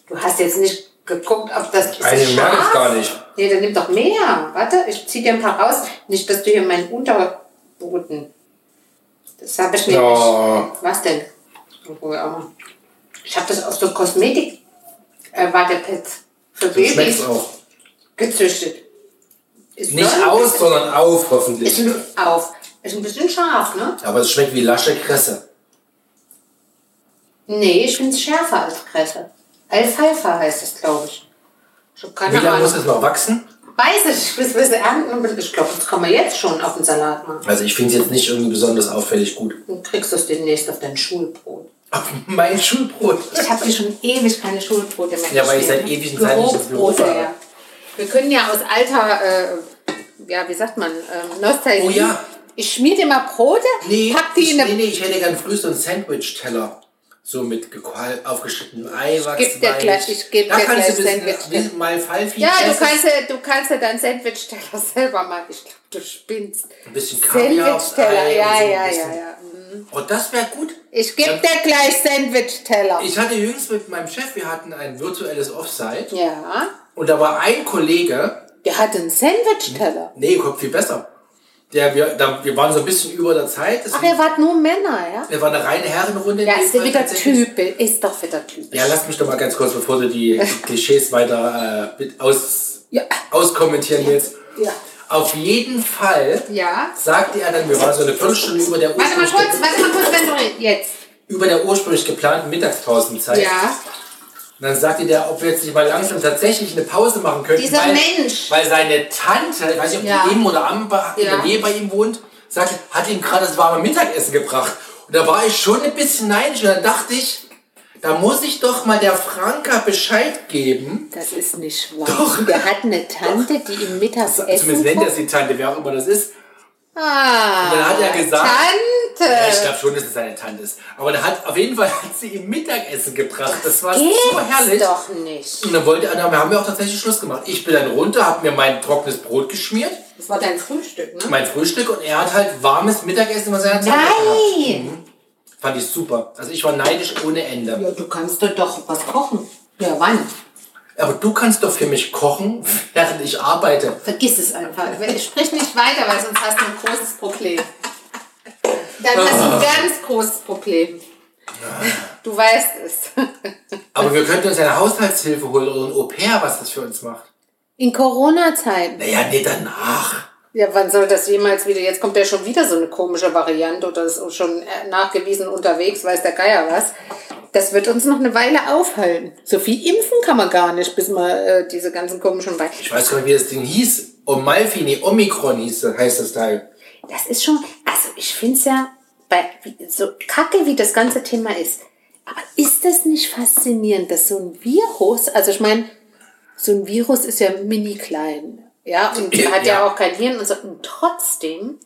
Du hast jetzt nicht geguckt, ob das. Ist Eine das merke ich scharf? gar nicht. Nee, dann nimm doch mehr. Warte, ich zieh dir ein paar raus. Nicht, dass du hier meinen Unterboden. Das habe ich nicht. Ja. Was denn? Obwohl, aber Ich habe das auf so Kosmetik äh, Wattepads für Du Babys auch. gezüchtet. Ist Nicht schon- aus, sondern auf, Ist hoffentlich. ein, auf. Ist ein bisschen scharf, ne? Aber es schmeckt wie lasche Kresse. Nee, ich finde es schärfer als Kresse. Alfalfa heißt es, glaube ich. Ich keine Wie lange muss es noch wachsen? Weiß ich, bis wir es ernten. und Ich glaube, das kann man jetzt schon auf den Salat machen. Also ich finde es jetzt nicht irgendwie besonders auffällig gut. Dann kriegst du es demnächst auf dein Schulbrot. Auf mein Schulbrot. Ich habe hier schon ewig keine Schulbrote mehr Ja, weil ich seit ewigen Zeiten nicht ins Büro fahre. ja. Wir können ja aus alter, äh, ja, wie sagt man, ähm, Nostalgie. Oh ja. Ich schmier dir mal Brote, Nee, pack die ich, in eine nee, nee, ich hätte gern früh so einen Sandwich-Teller. So mit aufgeschnittenem Eiwachs. geb dir gleich- ich geb da dir gleich wie mal Pfeifi Ja, du kannst, ja- du kannst ja deinen Sandwich-Teller selber machen. Ich glaube, du spinnst. Ein bisschen Kaviar Sandwich-Teller, ja, ein ja, ja, ja. Oh, das wäre gut. Ich gebe dir gleich Sandwich-Teller. Ich hatte jüngst mit meinem Chef, wir hatten ein virtuelles Offsite. Ja. Und da war ein Kollege, Der hat einen Sandwich-Teller. nee, kommt viel besser. Der, wir, da, wir waren so ein bisschen über der Zeit. Ach, ihr wart nur Männer, ja? wir waren eine reine Herrenrunde. Ja, ist ja Fall wieder typisch. Ist doch wieder typisch. Ja, lass mich doch mal ganz kurz, bevor du die Klischees weiter äh, aus, Ja. auskommentieren willst. Ja. Auf jeden Fall Ja. sagte er dann, wir waren so eine Viertelstunde über der, Warte mal kurz, warte mal kurz, wenn du. Jetzt. über der ursprünglich geplanten Mittagspausenzeit. Ja. Und dann sagte der, ob wir jetzt nicht mal langsam tatsächlich eine Pause machen könnten. Dieser weil, Mensch. Weil seine Tante, ich weiß nicht, ob Ja. die neben oder am ba in Ja. der Nähe bei ihm wohnt, sagte, hat ihm gerade das warme Mittagessen gebracht. Und da war ich schon ein bisschen neidisch und dann dachte ich, da muss ich doch mal der Franka Bescheid geben. Das ist nicht wahr. Doch. Der hat eine Tante, die ihm mittags Zumindest nennt er sie Tante, wer auch immer das ist. Ah, Und dann hat er gesagt- Tante. Ja, ich glaube schon, dass es seine Tante ist. Aber da hat auf jeden Fall hat sie ihm Mittagessen gebracht. Das war Geht's so herrlich. doch nicht. Und dann wollte er, dann haben wir auch tatsächlich Schluss gemacht. Ich bin dann runter, habe mir mein trockenes Brot geschmiert, Das war dein Frühstück, ne? mein Frühstück und er hat halt warmes Mittagessen seiner Tante gehabt. Nein! Fand ich super. Also ich war neidisch ohne Ende. Ja, du kannst doch was kochen. Ja, wann? Aber du kannst doch für mich kochen, während ich arbeite. Vergiss es einfach. Sprich nicht weiter, weil sonst hast du ein großes Problem. Dann hast du ein ganz großes Problem. Du weißt es. Aber wir könnten uns eine Haushaltshilfe holen oder ein Au-pair, was das für uns macht. In Corona-Zeiten. Naja, nee, danach. Ja, wann soll das jemals wieder? Jetzt kommt ja schon wieder so eine komische Variante oder ist schon äh, nachgewiesen unterwegs, weiß der Geier was. Das wird uns noch eine Weile aufhalten. So viel impfen kann man gar nicht, bis man äh, diese ganzen komischen Wei Ich weiß gar nicht, wie das Ding hieß. Omalfi, nee, Omikron hieß heißt das Teil. Das ist schon, also ich finde es ja, bei, so kacke wie das ganze Thema ist, aber ist das nicht faszinierend, dass so ein Virus, also ich meine, so ein Virus ist ja mini klein, ja, und Ja, hat ja. ja. auch kein Hirn und so, und trotzdem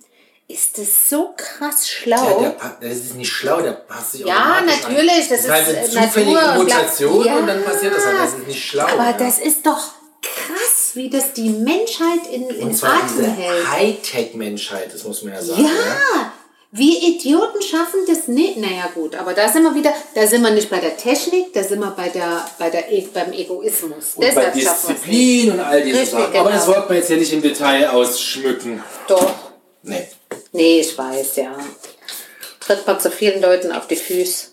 ist es so krass Ja, schlau. der, pa- das ist nicht schlau, der passt sich Ja, natürlich, das ist halt ist, eine äh, zufällige Natur und Mutation Ja. und dann passiert das halt. Das ist nicht schlau. aber ja. das ist doch krass, wie das die Menschheit in, in und zwar Atem diese hält. Hightech-Menschheit, das muss man ja sagen. Ja, wir Idioten schaffen das nicht. Naja gut, aber da sind wir wieder, da sind wir nicht bei der Technik, da sind wir bei der, bei der, E- beim Egoismus. Und bei schaffen wir es nicht. Disziplin und all diese Richtig, Sachen. Aber genau. das wollten wir jetzt hier nicht im Detail ausschmücken. Doch. Nee. Nee, ich weiß, ja. Tritt man zu vielen Leuten auf die Füße.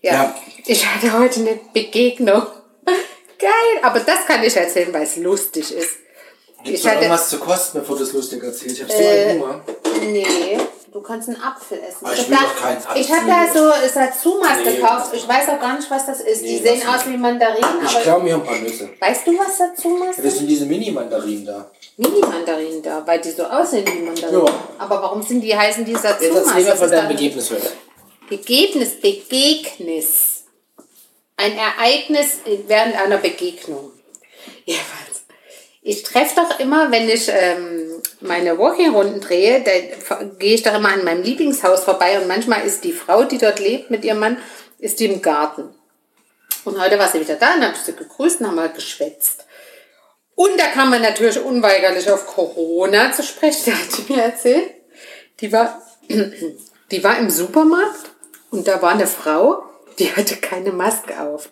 Ja. Ja. Ich hatte heute eine Begegnung. Geil, aber das kann ich erzählen, weil es lustig ist. Gibt's Ich noch irgendwas zu kosten, bevor du es lustig erzählst? Ich hab so Äh, einen Hunger. Nee, du kannst einen Apfel essen. Aber ich hab will doch keinen Apfel. Ich habe da so Satsumas Nee, gekauft. Ich weiß auch gar nicht, was das ist. Nee, die sehen aus wie Mandarinen, Ich klaue mir ein paar Nüsse. weißt du, was Satsumas Das sind? sind diese Mini-Mandarinen da. Mini-Mandarinen da, weil die so aussehen wie Mandarinen. Ja. Aber warum sind die, heißen die Jetzt Satsumas? erzähl mir Das von deinem Begebnis heute. Begebnis, Begegnis. Ein Ereignis während einer Begegnung. Jedenfalls. Ich treffe doch immer, wenn ich ähm, meine Walking-Runden drehe, da gehe ich doch immer an meinem Lieblingshaus vorbei und manchmal ist die Frau, die dort lebt mit ihrem Mann, ist die im Garten. Und heute war sie wieder da und habe sie gegrüßt und haben mal geschwätzt. Und da kam man natürlich unweigerlich auf Corona zu sprechen. Da hat sie mir erzählt, die war, die war im Supermarkt und da war eine Frau, die hatte keine Maske auf.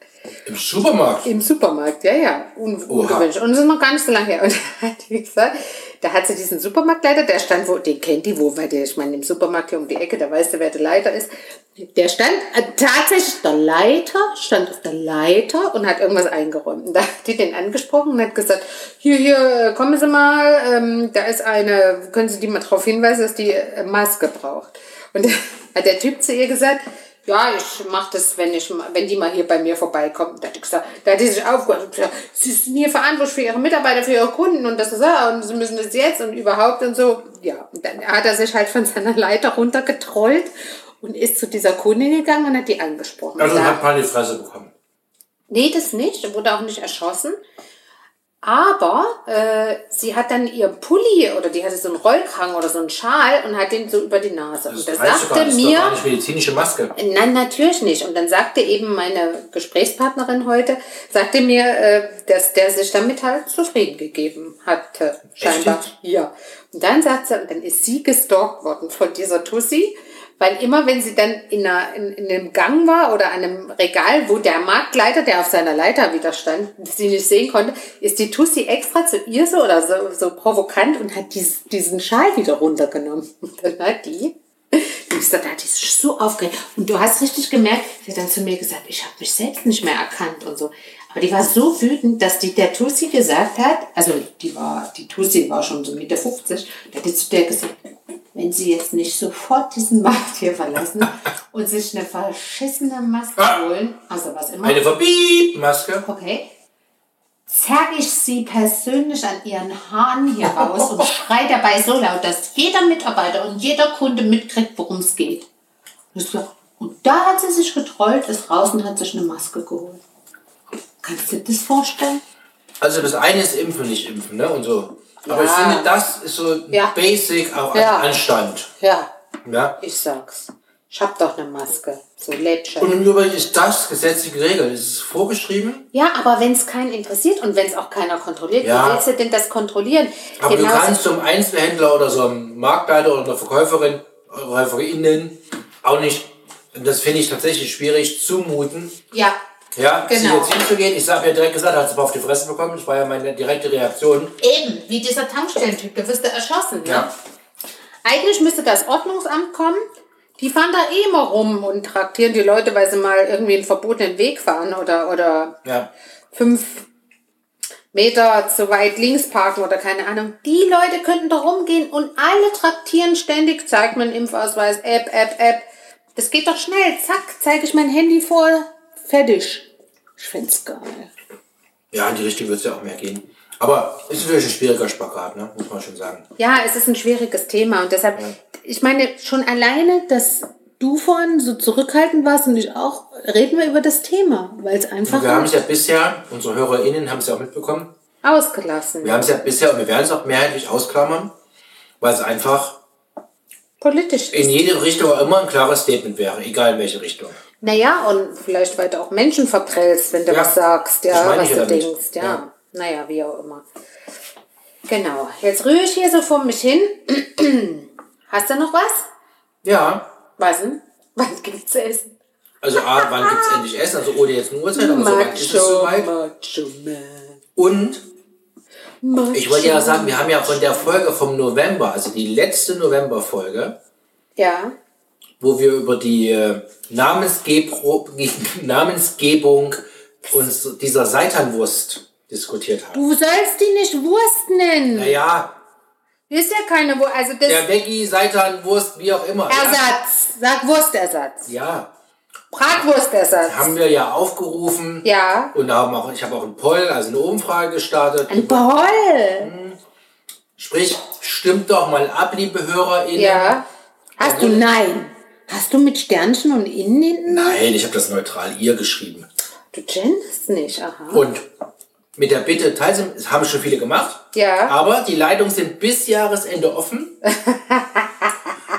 Im Supermarkt? Im Supermarkt, ja, ja. Un ungewöhnlich. Und das ist noch gar nicht so lange her. Und da hat die gesagt, da hat sie diesen Supermarktleiter, der stand wo, den kennt die wo, weil der, ich meine, im Supermarkt hier um die Ecke, da weißt du, wer der Leiter ist. Der stand, äh, tatsächlich der Leiter, stand auf der Leiter und hat irgendwas eingeräumt. Und da hat die den angesprochen und hat gesagt, hier, hier, kommen Sie mal, ähm, da ist eine, können Sie die mal darauf hinweisen, dass die äh, Maske braucht. Und hat der Typ zu ihr gesagt, ja, ich mache das, wenn, ich, wenn die mal hier bei mir vorbeikommen. Da hat, gesagt, da hat die sich aufgehört sie sind hier verantwortlich für ihre Mitarbeiter, für ihre Kunden und das ist ja, und sie müssen das jetzt und überhaupt und so. Ja, und dann hat er sich halt von seiner Leiter runtergetrollt und ist zu dieser Kundin gegangen und hat die angesprochen. Also hat paar die Fresse bekommen. Nee, das nicht. Er wurde auch nicht erschossen. Aber äh, sie hat dann ihr Pulli oder die hatte so einen Rollkragen oder so einen Schal und hat den so über die Nase. Das und da reicht sogar, sagte das ist doch mir, gar nicht medizinische Maske. Nein, natürlich nicht. Und dann sagte eben meine Gesprächspartnerin heute, sagte mir, äh, dass der sich damit halt zufrieden gegeben hatte, scheinbar. Echt? Ja. Und dann sagt sie, und dann ist sie gestalkt worden von dieser Tussi, weil immer wenn sie dann in, einer, in, in einem Gang war oder an einem Regal, wo der Marktleiter, der auf seiner Leiter wieder stand, sie nicht sehen konnte, ist die Tussi extra zu ihr so oder so, so provokant und hat dies, diesen Schal wieder runtergenommen. Und dann hat die ich sagte, da die sich so aufgeregt. Und du hast richtig gemerkt, sie hat dann zu mir gesagt, ich habe mich selbst nicht mehr erkannt und so. Aber die war so wütend, dass die der Tussi gesagt hat, also die war, die Tussi war schon so Mitte 50, da hat die zu der gesagt, wenn sie jetzt nicht sofort diesen Markt hier verlassen und sich eine verschissene Maske Ah. holen, also was immer. Eine Verbieb-Maske. Okay. Zerg ich sie persönlich an ihren Haaren hier raus und schrei dabei so laut, dass jeder Mitarbeiter und jeder Kunde mitkriegt, worum es geht. Und da hat sie sich getrollt, ist raus und hat sich eine Maske geholt. Kannst du dir das vorstellen? Also das eine ist impfen, nicht impfen, ne? Und so. Aber Ja. ich finde, das ist so Ja. basic auch Ja. an Anstand. Ja, Ja? ich sag's. Ich hab doch eine Maske. So Läppchen. Und im Übrigen ist das gesetzlich geregelt. Es ist vorgeschrieben. Ja, aber wenn es keinen interessiert und wenn es auch keiner kontrolliert, Ja. wie willst du denn das kontrollieren? Aber du Genauso- kannst zum Einzelhändler oder so einem Marktleiter oder einer Verkäuferin, oder Verkäuferinnen auch nicht, und das finde ich tatsächlich schwierig, zumuten, Ja, ja, sie Genau. jetzt hinzugehen. Ich habe ja direkt gesagt, hat sie auf die Fresse bekommen. Das war ja meine direkte Reaktion. eben, wie dieser Tankstellentyp, der wirst du erschossen. Ne? Ja. Eigentlich müsste das Ordnungsamt kommen. Die fahren da eh immer rum und traktieren die Leute, weil sie mal irgendwie einen verbotenen Weg fahren oder, oder Ja. fünf Meter zu weit links parken oder keine Ahnung. Die Leute könnten da rumgehen und alle traktieren ständig, zeigt mir einen Impfausweis, App, App, App. Das geht doch schnell. Zack, zeige ich mein Handy vor, fertig. Ich find's geil. Ja, in die Richtung wird es ja auch mehr gehen. Aber ist natürlich ein schwieriger Spagat, ne? muss man schon sagen. Ja, es ist ein schwieriges Thema und deshalb, ich meine, schon alleine, dass du vorhin so zurückhaltend warst und ich auch, reden wir über das Thema, weil es einfach Wir haben es ja bisher, unsere HörerInnen haben es ja auch mitbekommen, ausgelassen wir haben es ja bisher und wir werden es auch mehrheitlich ausklammern, weil es einfach politisch ist. in jede Richtung auch immer ein klares Statement wäre, egal in welche Richtung. Naja, und vielleicht weil du auch Menschen verprellst, wenn du Ja, was sagst, ja, was du damit. denkst, ja. Ja. Naja, wie auch immer. Genau. Jetzt rühre ich hier so vor mich hin. Hast du noch was? Ja, Was denn? Was gibt's zu essen? also A, wann gibt es endlich Essen? Also ohne jetzt eine Uhrzeit, aber so wann ist es soweit? Macho Man. Und Macho ich wollte ja sagen, wir haben ja von der Folge vom November, also die letzte November-Folge, Ja. Wo wir über die äh, Namensgebung uns dieser Seitanwurst diskutiert haben. Du sollst die nicht Wurst nennen. Naja, ist ja keine Wurst. Also das der Veggie, Seitanwurst, wie auch immer. Ja, Ersatz. Sag Wurstersatz. ja, Bratwurstersatz. haben wir ja aufgerufen. Ja. Und haben auch, ich habe auch einen Poll, also eine Umfrage gestartet. Ein Boll. Sprich, stimmt doch mal ab, liebe HörerInnen. Ja. Hast du nein? Hast du mit Sternchen und innen hinten? Nein, ich habe das neutral ihr geschrieben. Du kennst nicht, aha. Und mit der Bitte, teilsam, das haben schon viele gemacht. Ja. Aber die Leitungen sind bis Jahresende offen.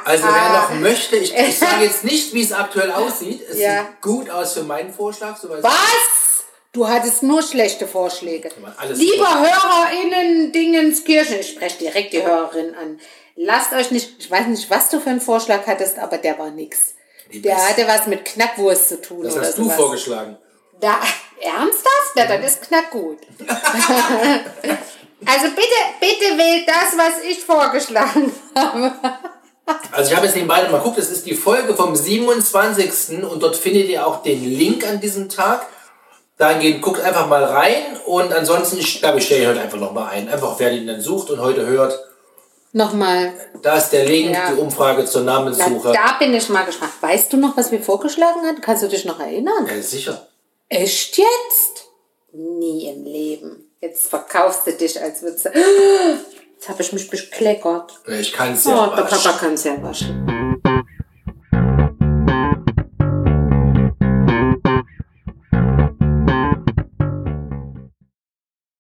Also wer noch möchte, ich, ich sage jetzt nicht, wie es aktuell aussieht. Es Ja. sieht gut aus für meinen Vorschlag. So Was? Du hattest nur schlechte Vorschläge. Lieber. HörerInnen Dingenskirchen, ich spreche direkt die Hörerin an. Lasst euch nicht, ich weiß nicht, was du für einen Vorschlag hattest, aber der war nix. Der hatte was mit Knackwurst zu tun Das hast du sowas. vorgeschlagen. Da, ernsthaft? Ja, das ist knackgut. also bitte, bitte wählt das, was ich vorgeschlagen habe. Also ich habe jetzt nebenbei mal geguckt, es ist die Folge vom 27. und dort findet ihr auch den Link an diesem Tag. Dahingehend guckt einfach mal rein und ansonsten, ich glaube, ich stelle ihn heute einfach nochmal ein. Einfach wer den dann sucht und heute hört, Nochmal. da ist der Link, Ja. die Umfrage zur Na, Namenssuche. da bin ich mal gespannt. Weißt du noch, was wir vorgeschlagen hatten? Kannst du dich noch erinnern? Ja, sicher. Echt jetzt? Nie im Leben. Jetzt verkaufst du dich, als würdest du... Jetzt habe ich mich bekleckert. Ich kann es Oh, ja der waschen. Papa kann es ja waschen.